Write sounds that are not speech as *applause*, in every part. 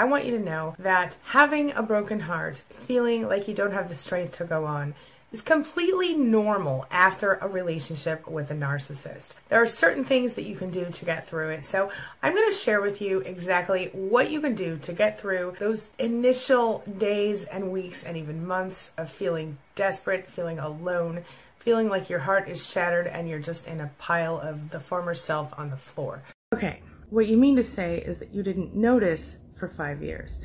I want you to know that having a broken heart, feeling like you don't have the strength to go on, is completely normal after a relationship with a narcissist. There are certain things that you can do to get through it. So, I'm going to share with you exactly what you can do to get through those initial days and weeks and even months of feeling desperate, feeling alone, feeling like your heart is shattered and you're just in a pile of the former self on the floor. Okay, what you mean to say is that you didn't notice for five years.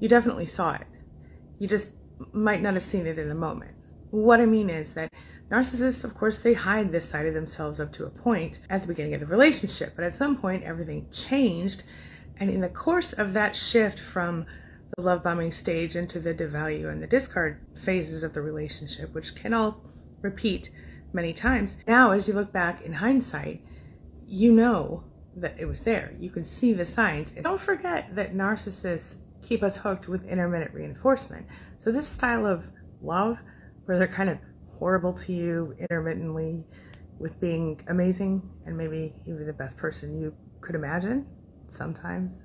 You definitely saw it. You just might not have seen it in the moment. What I mean is that narcissists, of course, they hide this side of themselves up to a point at the beginning of the relationship, but at some point everything changed. And in the course of that shift from the love bombing stage into the devalue and the discard phases of the relationship, which can all repeat many times, now as you look back in hindsight, you know that it was there. You can see the signs. And don't forget that narcissists keep us hooked with intermittent reinforcement. So, this style of love where they're kind of horrible to you intermittently with being amazing and maybe even the best person you could imagine sometimes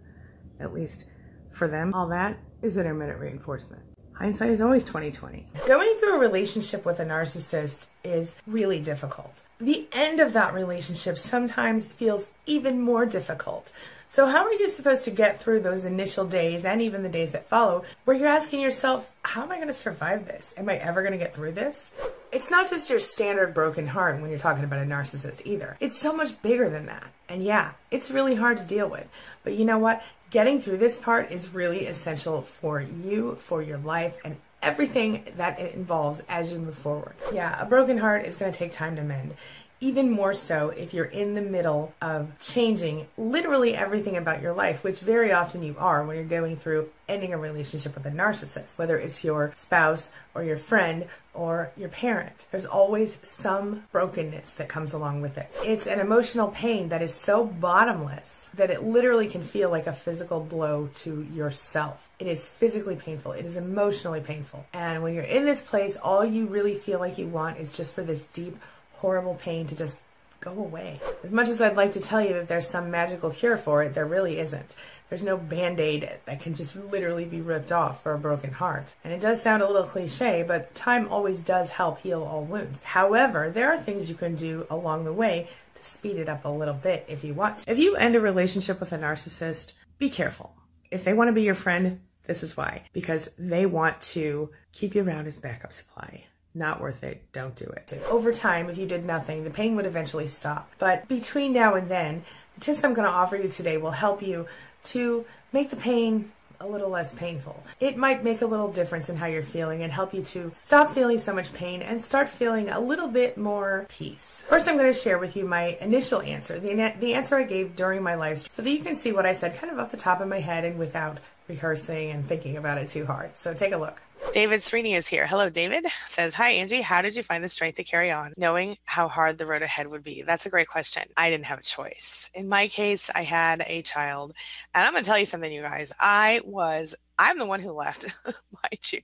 at least for them all that is intermittent reinforcement hindsight is always 2020 going through a relationship with a narcissist is really difficult. The end of that relationship sometimes feels even more difficult so, how are you supposed to get through those initial days and even the days that follow where you're asking yourself, how am I going to survive this? Am I ever going to get through this? It's not just your standard broken heart when you're talking about a narcissist either. It's so much bigger than that. And yeah, it's really hard to deal with. But you know what? Getting through this part is really essential for you, for your life, and everything that it involves as you move forward. Yeah, a broken heart is going to take time to mend even more so if you're in the middle of changing literally everything about your life, which very often you are when you're going through ending a relationship with a narcissist, whether it's your spouse or your friend or your parent. There's always some brokenness that comes along with it. It's an emotional pain that is so bottomless that it literally can feel like a physical blow to yourself. It is physically painful, it is emotionally painful. And when you're in this place, all you really feel like you want is just for this deep horrible pain to just go away. As much as I'd like to tell you that there's some magical cure for it, there really isn't. There's no band aid that can just literally be ripped off for a broken heart. And it does sound a little cliche, but time always does help heal all wounds. However, there are things you can do along the way to speed it up a little bit if you want. If you end a relationship with a narcissist, be careful. If they want to be your friend, this is why. Because they want to keep you around as backup supply not worth it. Don't do it. Over time, if you did nothing, the pain would eventually stop. But between now and then, the tips I'm going to offer you today will help you to make the pain a little less painful. It might make a little difference in how you're feeling and help you to stop feeling so much pain and start feeling a little bit more peace. First, I'm going to share with you my initial answer, the, the answer I gave during my live so that you can see what I said kind of off the top of my head and without rehearsing and thinking about it too hard. So take a look. David Srini is here. Hello, David. Says, Hi, Angie. How did you find the strength to carry on, knowing how hard the road ahead would be? That's a great question. I didn't have a choice. In my case, I had a child. And I'm going to tell you something, you guys. I was I'm the one who left, *laughs* mind you.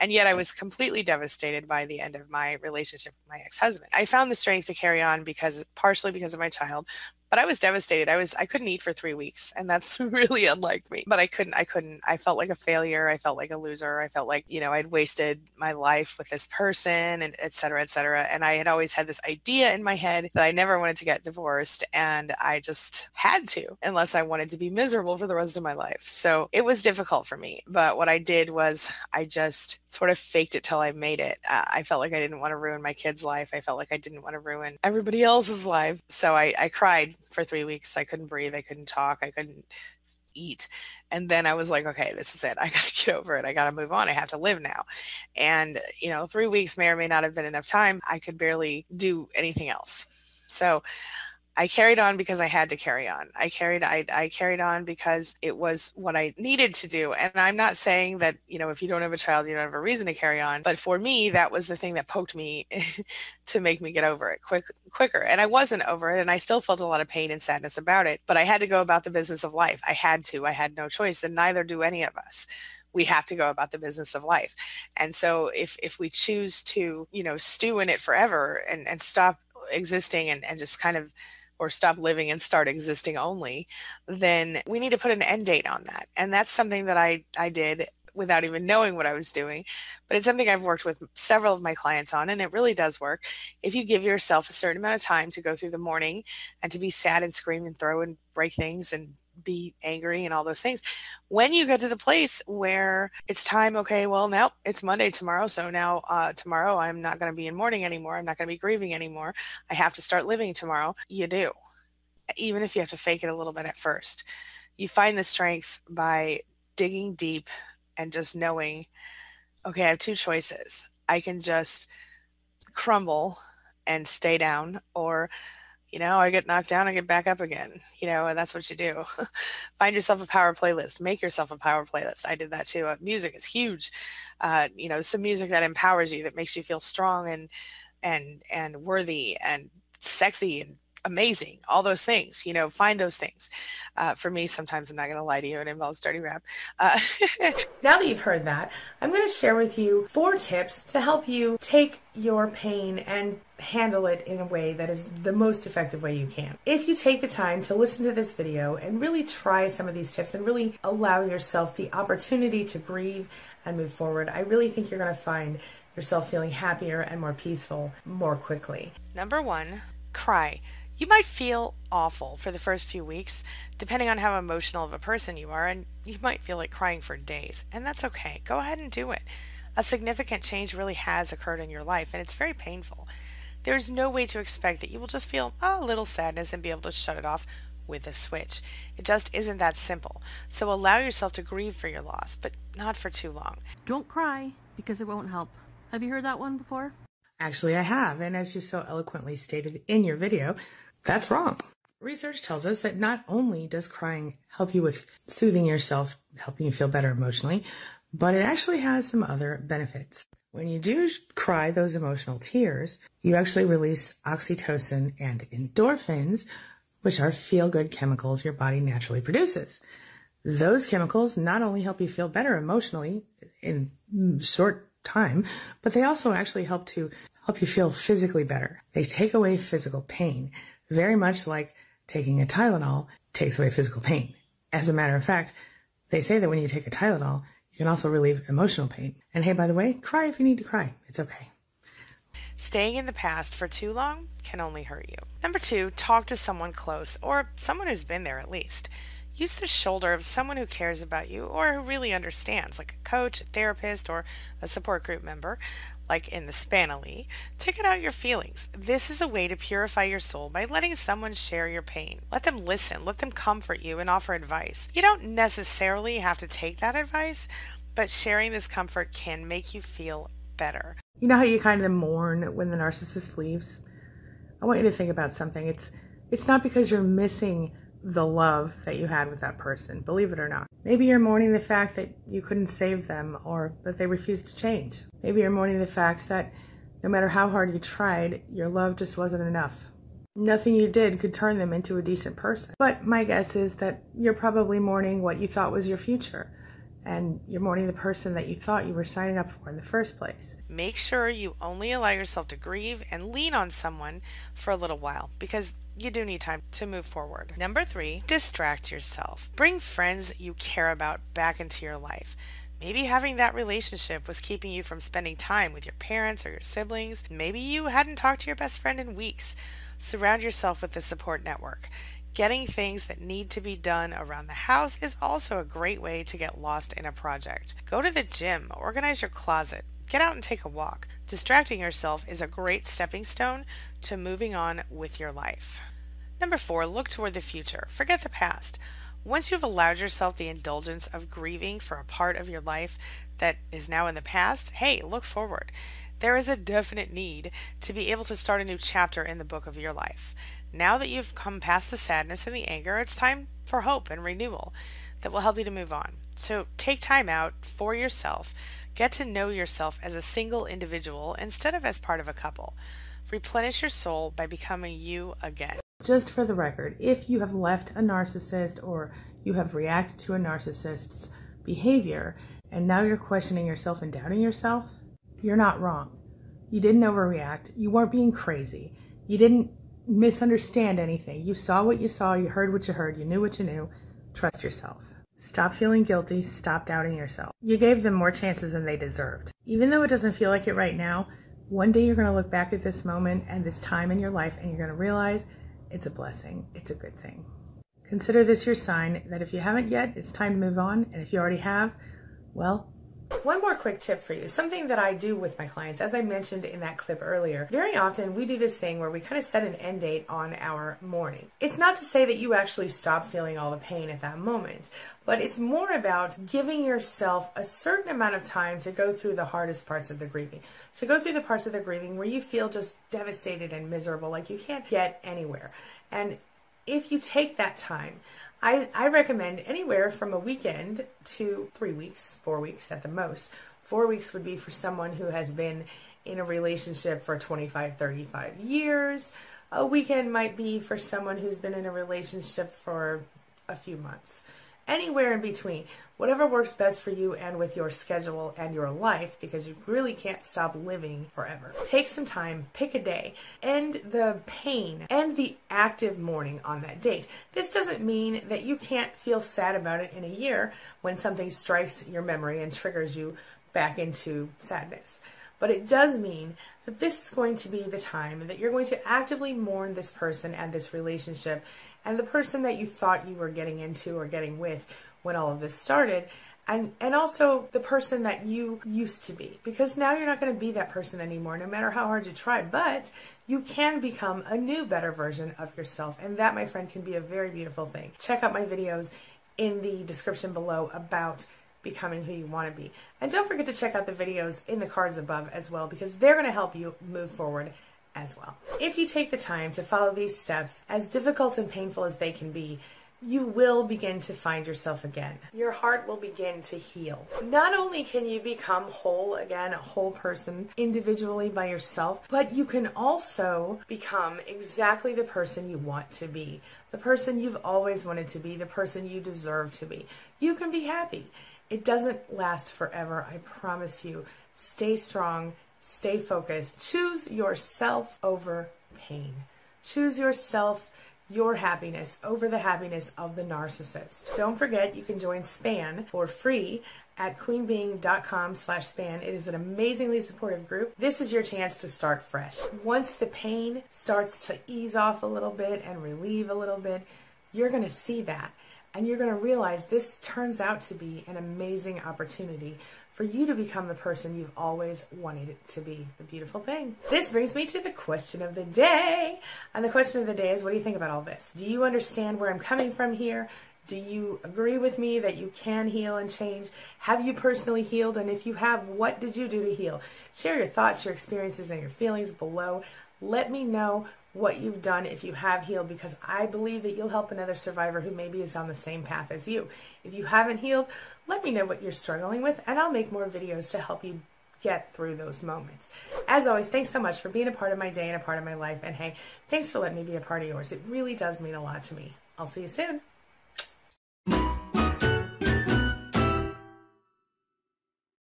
And yet I was completely devastated by the end of my relationship with my ex husband. I found the strength to carry on because, partially because of my child, but I was devastated. I was I couldn't eat for three weeks, and that's *laughs* really unlike me. But I couldn't. I couldn't. I felt like a failure. I felt like a loser. I felt like you know I'd wasted my life with this person, and et cetera, et cetera. And I had always had this idea in my head that I never wanted to get divorced, and I just had to, unless I wanted to be miserable for the rest of my life. So it was difficult for me. But what I did was I just sort of faked it till I made it. Uh, I felt like I didn't want to ruin my kid's life. I felt like I didn't want to ruin everybody else's life. So I, I cried for three weeks. I couldn't breathe. I couldn't talk. I couldn't eat. And then I was like, okay, this is it. I *laughs* got to get over it. I got to move on. I have to live now. And, you know, three weeks may or may not have been enough time. I could barely do anything else. So I carried on because I had to carry on. I carried I, I carried on because it was what I needed to do. And I'm not saying that, you know, if you don't have a child, you don't have a reason to carry on. But for me, that was the thing that poked me *laughs* to make me get over it quick quicker. And I wasn't over it and I still felt a lot of pain and sadness about it. But I had to go about the business of life. I had to. I had no choice. And neither do any of us we have to go about the business of life and so if if we choose to you know stew in it forever and and stop existing and, and just kind of or stop living and start existing only, then we need to put an end date on that. And that's something that I, I did without even knowing what I was doing. But it's something I've worked with several of my clients on, and it really does work. If you give yourself a certain amount of time to go through the mourning and to be sad and scream and throw and break things and be angry and all those things. When you get to the place where it's time, okay, well, now it's Monday tomorrow. So now uh, tomorrow I'm not going to be in mourning anymore. I'm not going to be grieving anymore. I have to start living tomorrow. You do, even if you have to fake it a little bit at first. You find the strength by digging deep and just knowing, okay, I have two choices. I can just crumble and stay down, or you know, I get knocked down, I get back up again, you know, and that's what you do. *laughs* Find yourself a power playlist, make yourself a power playlist. I did that too. Uh, music is huge. Uh, you know, some music that empowers you, that makes you feel strong and, and, and worthy and sexy and amazing all those things you know find those things uh, for me sometimes i'm not going to lie to you it involves dirty rap uh, *laughs* now that you've heard that i'm going to share with you four tips to help you take your pain and handle it in a way that is the most effective way you can. If you take the time to listen to this video and really try some of these tips and really allow yourself the opportunity to grieve and move forward, I really think you're going to find yourself feeling happier and more peaceful more quickly. Number one, cry. You might feel awful for the first few weeks, depending on how emotional of a person you are, and you might feel like crying for days, and that's okay. Go ahead and do it. A significant change really has occurred in your life, and it's very painful. There is no way to expect that you will just feel a little sadness and be able to shut it off with a switch. It just isn't that simple. So allow yourself to grieve for your loss, but not for too long. Don't cry because it won't help. Have you heard that one before? Actually, I have, and as you so eloquently stated in your video, that's wrong. Research tells us that not only does crying help you with soothing yourself, helping you feel better emotionally, but it actually has some other benefits. When you do cry those emotional tears, you actually release oxytocin and endorphins, which are feel good chemicals your body naturally produces. Those chemicals not only help you feel better emotionally in short time, but they also actually help to help you feel physically better. They take away physical pain very much like taking a Tylenol takes away physical pain. As a matter of fact, they say that when you take a Tylenol, you can also relieve emotional pain. And hey, by the way, cry if you need to cry. It's okay. Staying in the past for too long can only hurt you. Number two, talk to someone close or someone who's been there at least. Use the shoulder of someone who cares about you or who really understands, like a coach, a therapist, or a support group member like in the Spanily, to get out your feelings. This is a way to purify your soul by letting someone share your pain. Let them listen, let them comfort you, and offer advice. You don't necessarily have to take that advice, but sharing this comfort can make you feel better. You know how you kind of mourn when the narcissist leaves? I want you to think about something. It's it's not because you're missing the love that you had with that person, believe it or not. Maybe you're mourning the fact that you couldn't save them or that they refused to change. Maybe you're mourning the fact that no matter how hard you tried, your love just wasn't enough. Nothing you did could turn them into a decent person. But my guess is that you're probably mourning what you thought was your future. And you're mourning the person that you thought you were signing up for in the first place. Make sure you only allow yourself to grieve and lean on someone for a little while because you do need time to move forward. Number three, distract yourself. Bring friends you care about back into your life. Maybe having that relationship was keeping you from spending time with your parents or your siblings. Maybe you hadn't talked to your best friend in weeks. Surround yourself with a support network. Getting things that need to be done around the house is also a great way to get lost in a project. Go to the gym, organize your closet, get out and take a walk. Distracting yourself is a great stepping stone to moving on with your life. Number four, look toward the future. Forget the past. Once you've allowed yourself the indulgence of grieving for a part of your life that is now in the past, hey, look forward. There is a definite need to be able to start a new chapter in the book of your life. Now that you've come past the sadness and the anger, it's time for hope and renewal that will help you to move on. So take time out for yourself. Get to know yourself as a single individual instead of as part of a couple. Replenish your soul by becoming you again. Just for the record, if you have left a narcissist or you have reacted to a narcissist's behavior and now you're questioning yourself and doubting yourself, you're not wrong. You didn't overreact. You weren't being crazy. You didn't misunderstand anything. You saw what you saw, you heard what you heard, you knew what you knew. Trust yourself. Stop feeling guilty. Stop doubting yourself. You gave them more chances than they deserved. Even though it doesn't feel like it right now, one day you're going to look back at this moment and this time in your life and you're going to realize it's a blessing. It's a good thing. Consider this your sign that if you haven't yet, it's time to move on. And if you already have, well, one more quick tip for you, something that I do with my clients, as I mentioned in that clip earlier. Very often we do this thing where we kind of set an end date on our mourning. It's not to say that you actually stop feeling all the pain at that moment, but it's more about giving yourself a certain amount of time to go through the hardest parts of the grieving, to go through the parts of the grieving where you feel just devastated and miserable, like you can't get anywhere. And if you take that time, I, I recommend anywhere from a weekend to three weeks, four weeks at the most. Four weeks would be for someone who has been in a relationship for 25, 35 years. A weekend might be for someone who's been in a relationship for a few months anywhere in between. Whatever works best for you and with your schedule and your life, because you really can't stop living forever. Take some time, pick a day, end the pain and the active mourning on that date. This doesn't mean that you can't feel sad about it in a year when something strikes your memory and triggers you back into sadness. But it does mean that this is going to be the time that you're going to actively mourn this person and this relationship and the person that you thought you were getting into or getting with when all of this started and and also the person that you used to be. Because now you're not going to be that person anymore no matter how hard you try but you can become a new better version of yourself. And that my friend can be a very beautiful thing. Check out my videos in the description below about becoming who you want to be. And don't forget to check out the videos in the cards above as well because they're going to help you move forward as well. If you take the time to follow these steps, as difficult and painful as they can be, you will begin to find yourself again. Your heart will begin to heal. Not only can you become whole again, a whole person individually by yourself, but you can also become exactly the person you want to be, the person you've always wanted to be, the person you deserve to be. You can be happy. It doesn't last forever, I promise you. Stay strong, Stay focused. Choose yourself over pain. Choose yourself, your happiness over the happiness of the narcissist. Don't forget you can join SPAN for free at queenbeeing.com slash span. It is an amazingly supportive group. This is your chance to start fresh. Once the pain starts to ease off a little bit and relieve a little bit, you're going to see that. And you're going to realize this turns out to be an amazing opportunity for you to become the person you've always wanted to be. The beautiful thing. This brings me to the question of the day. And the question of the day is what do you think about all this? Do you understand where I'm coming from here? Do you agree with me that you can heal and change? Have you personally healed? And if you have, what did you do to heal? Share your thoughts, your experiences, and your feelings below. Let me know what you've done if you have healed because I believe that you'll help another survivor who maybe is on the same path as you. If you haven't healed, let me know what you're struggling with and I'll make more videos to help you get through those moments. As always, thanks so much for being a part of my day and a part of my life. And hey, thanks for letting me be a part of yours. It really does mean a lot to me. I'll see you soon.